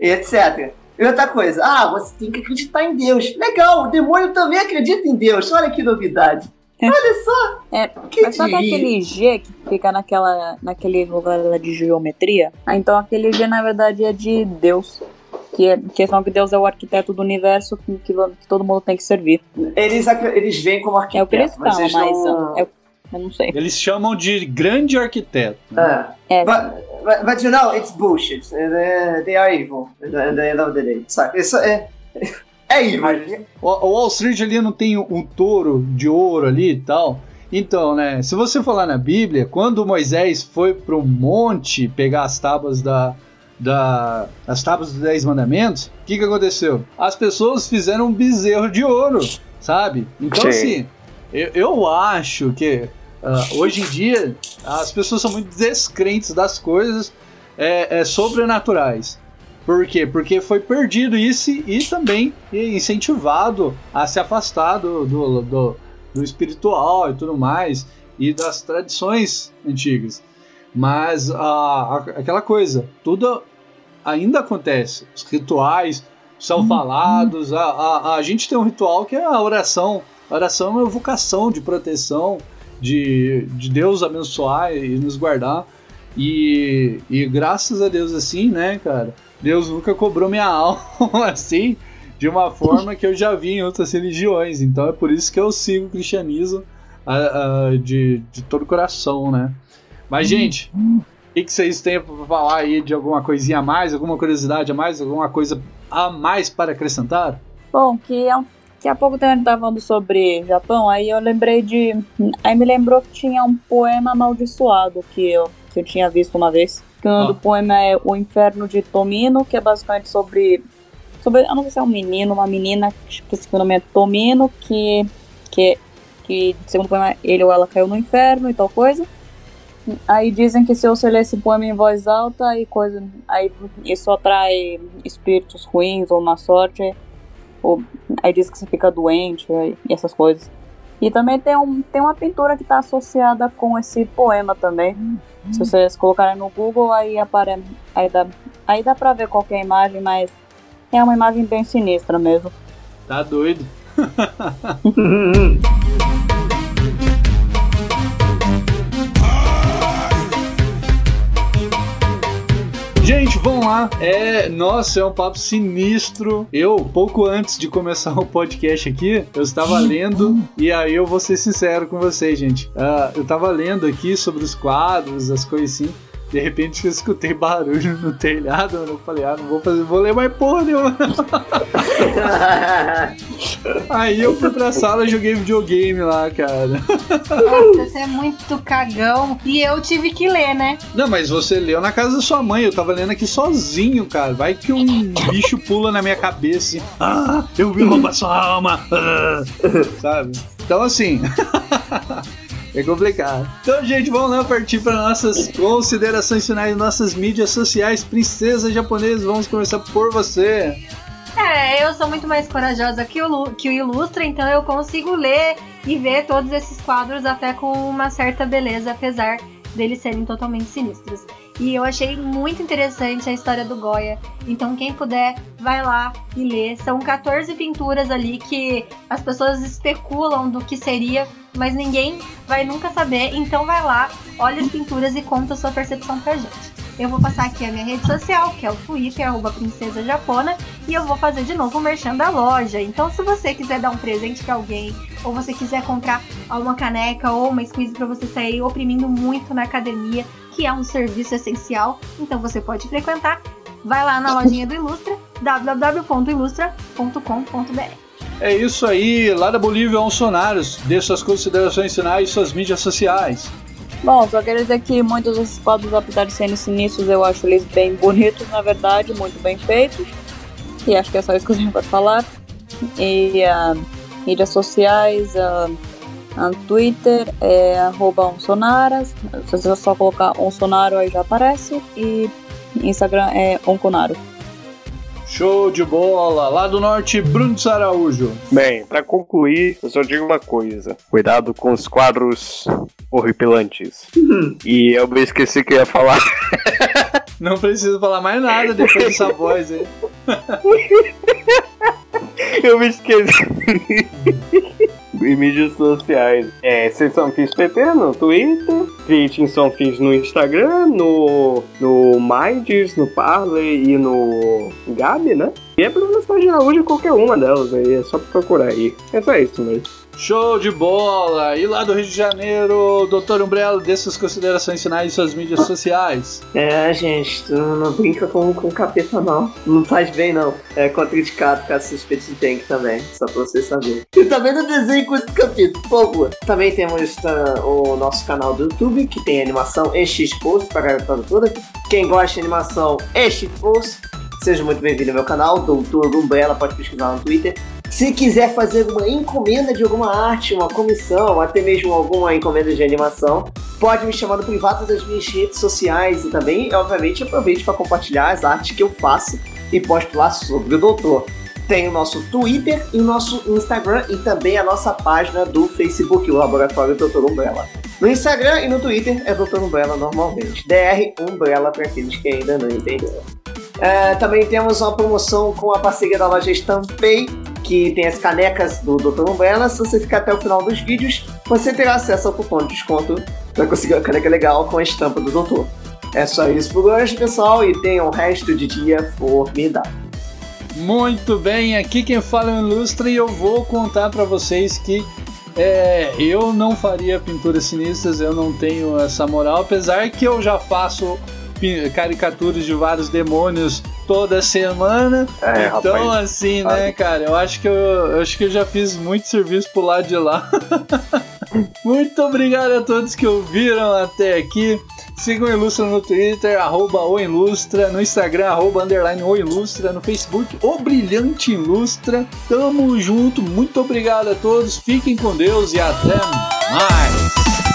C: E etc. E outra coisa, ah, você tem que acreditar em Deus. Legal, o demônio também acredita em Deus. Olha que novidade. Olha só.
E: É,
C: que
E: Mas sabe
C: diria.
E: aquele G que fica naquela, naquele lugar lá de geometria? Ah, então aquele G na verdade é de Deus. Que é questão que Deus é o arquiteto do universo que, que, que todo mundo tem que servir.
C: Eles, eles veem como
E: É o que eles
C: arquiteto, mas
E: mas
C: não...
E: é eu não sei.
A: Eles chamam de grande arquiteto. né?
C: É.
E: É,
C: But, but, but you know, it's bullshit. They, they are evil at the, end of the day. Saca? Isso é. É evil.
A: O, o Wall Street ali não tem um, touro de ouro ali e tal. Então, né? Se você lá na Bíblia, quando Moisés foi pro monte pegar as tábuas da. da as tábuas dos Dez Mandamentos, o que, que aconteceu? As pessoas fizeram um bezerro de ouro, sabe? Então,
D: Sim.
A: assim, eu, eu acho que ah, hoje em dia as pessoas são muito descrentes das coisas é, é, sobrenaturais. Por quê? Porque foi perdido isso e também incentivado a se afastar do, do, do, do espiritual e tudo mais, e das tradições antigas. Mas aquela coisa, tudo ainda acontece. Os rituais são falados, a, a, a gente tem um ritual que é a oração. A oração é uma vocação de proteção, de, de Deus abençoar e nos guardar. E, e graças a Deus assim, né, cara? Deus nunca cobrou minha alma assim, de uma forma que eu já vi em outras religiões. Então é por isso que eu sigo o cristianismo ah, ah, de, de todo o coração, né? Mas, gente, o que, que vocês têm pra falar aí de alguma coisinha a mais, alguma curiosidade a mais, alguma coisa a mais para acrescentar?
E: Bom, que há pouco tempo a gente tava falando sobre Japão, aí eu lembrei de. Aí me lembrou que tinha um poema amaldiçoado que eu, que eu tinha visto uma vez. O nome
A: Ah.
E: do poema é O Inferno de Tomino, que é basicamente sobre. sobre eu não sei se é um menino, uma menina, que esse nome é Tomino, que. que, que segundo o poema, ele ou ela caiu no inferno e tal coisa. Aí dizem que se você ler esse poema em voz alta, aí coisa, aí isso atrai espíritos ruins ou má sorte. Ou, aí diz que você fica doente aí, e essas coisas. E também tem, um, tem uma pintura que está associada com esse poema também. Se vocês colocarem no Google, aí apare, aí dá, aí dá pra ver qualquer imagem, mas é uma imagem bem sinistra mesmo.
A: Tá doido? Gente, vamos lá. É, nossa, é um papo sinistro. Eu, pouco antes de começar o podcast aqui, eu estava lendo e aí eu vou ser sincero com vocês, gente. Ah, eu estava lendo aqui sobre os quadros, as coisas assim. De repente eu escutei barulho no telhado, eu falei, ah, não vou fazer, vou ler mais porra nenhuma. Aí eu fui pra sala e joguei videogame lá, cara.
B: Nossa, você é muito cagão. E eu tive que ler, né?
A: Não, mas você leu na casa da sua mãe, eu tava lendo aqui sozinho, cara. Vai que um bicho pula na minha cabeça e. Ah, eu vi roubar sua alma! Ah, sabe? Então assim. É complicado. Então, gente, vamos lá partir para nossas considerações finais, nossas mídias sociais. Princesa japonesa, vamos começar por você.
B: É, eu sou muito mais corajosa que o, que o Ilustra, então eu consigo ler e ver todos esses quadros até com uma certa beleza, apesar deles serem totalmente sinistros. E eu achei muito interessante a história do Goya. Então, quem puder, vai lá e lê. São 14 pinturas ali que as pessoas especulam do que seria, mas ninguém vai nunca saber. Então, vai lá, olha as pinturas e conta a sua percepção pra gente. Eu vou passar aqui a minha rede social, que é o Twitter, arroba Princesa Japona, e eu vou fazer de novo o merchan da loja. Então, se você quiser dar um presente pra alguém, ou você quiser comprar uma caneca ou uma squeeze pra você sair oprimindo muito na academia, que é um serviço essencial, então você pode frequentar. Vai lá na lojinha do Ilustra, www.ilustra.com.br.
A: É isso aí, lá da Bolívia, Bolsonaros. Dê suas considerações finais e suas mídias sociais.
E: Bom, só queria dizer que muitos desses quadros, apesar de serem sinistros, eu acho eles bem bonitos, na verdade, muito bem feitos. E acho que é só isso que eu tenho para falar. E ah, mídias sociais, ah, ah, Twitter é arroba onsonaras. Se você só colocar onsonaro aí já aparece. E Instagram é onconaro.
A: Show de bola! Lá do norte, Bruno Araújo.
D: Bem, pra concluir, eu só digo uma coisa: cuidado com os quadros horripilantes. e eu me esqueci que eu ia falar.
A: Não preciso falar mais nada depois dessa voz aí.
D: eu me esqueci. Em mídias sociais. É, Sessão Fiz PT no Twitter, Creating Som Fiz no Instagram, no, no Minds, no Parley e no Gabi, né? E é pela mensagem Araújo qualquer uma delas aí, é só procurar aí. É só isso mesmo.
A: Show de bola! E lá do Rio de Janeiro, Doutor Umbrella, dê suas considerações finais e suas mídias sociais.
C: É, gente, tu não brinca com, com o capeta, não. Não faz bem, não. É contraindicado ficar suspeito de tank também, só pra você saber. E também não desenho com esse capeta, por favor. Também temos tá, o nosso canal do YouTube, que tem animação e X-Post pra garotada toda. Quem gosta de animação e X-Post, seja muito bem-vindo ao meu canal, Doutor Umbrella, pode pesquisar no Twitter. Se quiser fazer uma encomenda de alguma arte, uma comissão, até mesmo alguma encomenda de animação, pode me chamar no privado das minhas redes sociais e também, obviamente, aproveite para compartilhar as artes que eu faço e posto lá sobre o doutor. Tem o nosso Twitter e o nosso Instagram e também a nossa página do Facebook, o Laboratório Doutor Umbrella. No Instagram e no Twitter é Doutor Umbrella normalmente. DR Umbrella para aqueles que ainda não entenderam. É, também temos uma promoção com a parceria da loja Stampay, que tem as canecas do Dr. Umbrella. Se você ficar até o final dos vídeos, você terá acesso ao cupom de desconto para conseguir uma caneca legal com a estampa do doutor. É só isso por hoje, pessoal, e tenham o resto de dia formidável.
A: Muito bem, aqui quem fala é o Ilustre e eu vou contar para vocês que é, eu não faria pinturas sinistras, eu não tenho essa moral, apesar que eu já faço caricaturas de vários demônios toda semana.
D: É,
A: então,
D: rapaz,
A: assim,
D: sabe?
A: né, cara, eu acho que eu, eu acho que eu já fiz muito serviço pro lado de lá. muito obrigado a todos que ouviram até aqui. Sigam o Ilustra no Twitter, arroba o Ilustra, no Instagram, arroba underline o Ilustra, no Facebook, o Brilhante Ilustra. Tamo junto, muito obrigado a todos, fiquem com Deus e até mais!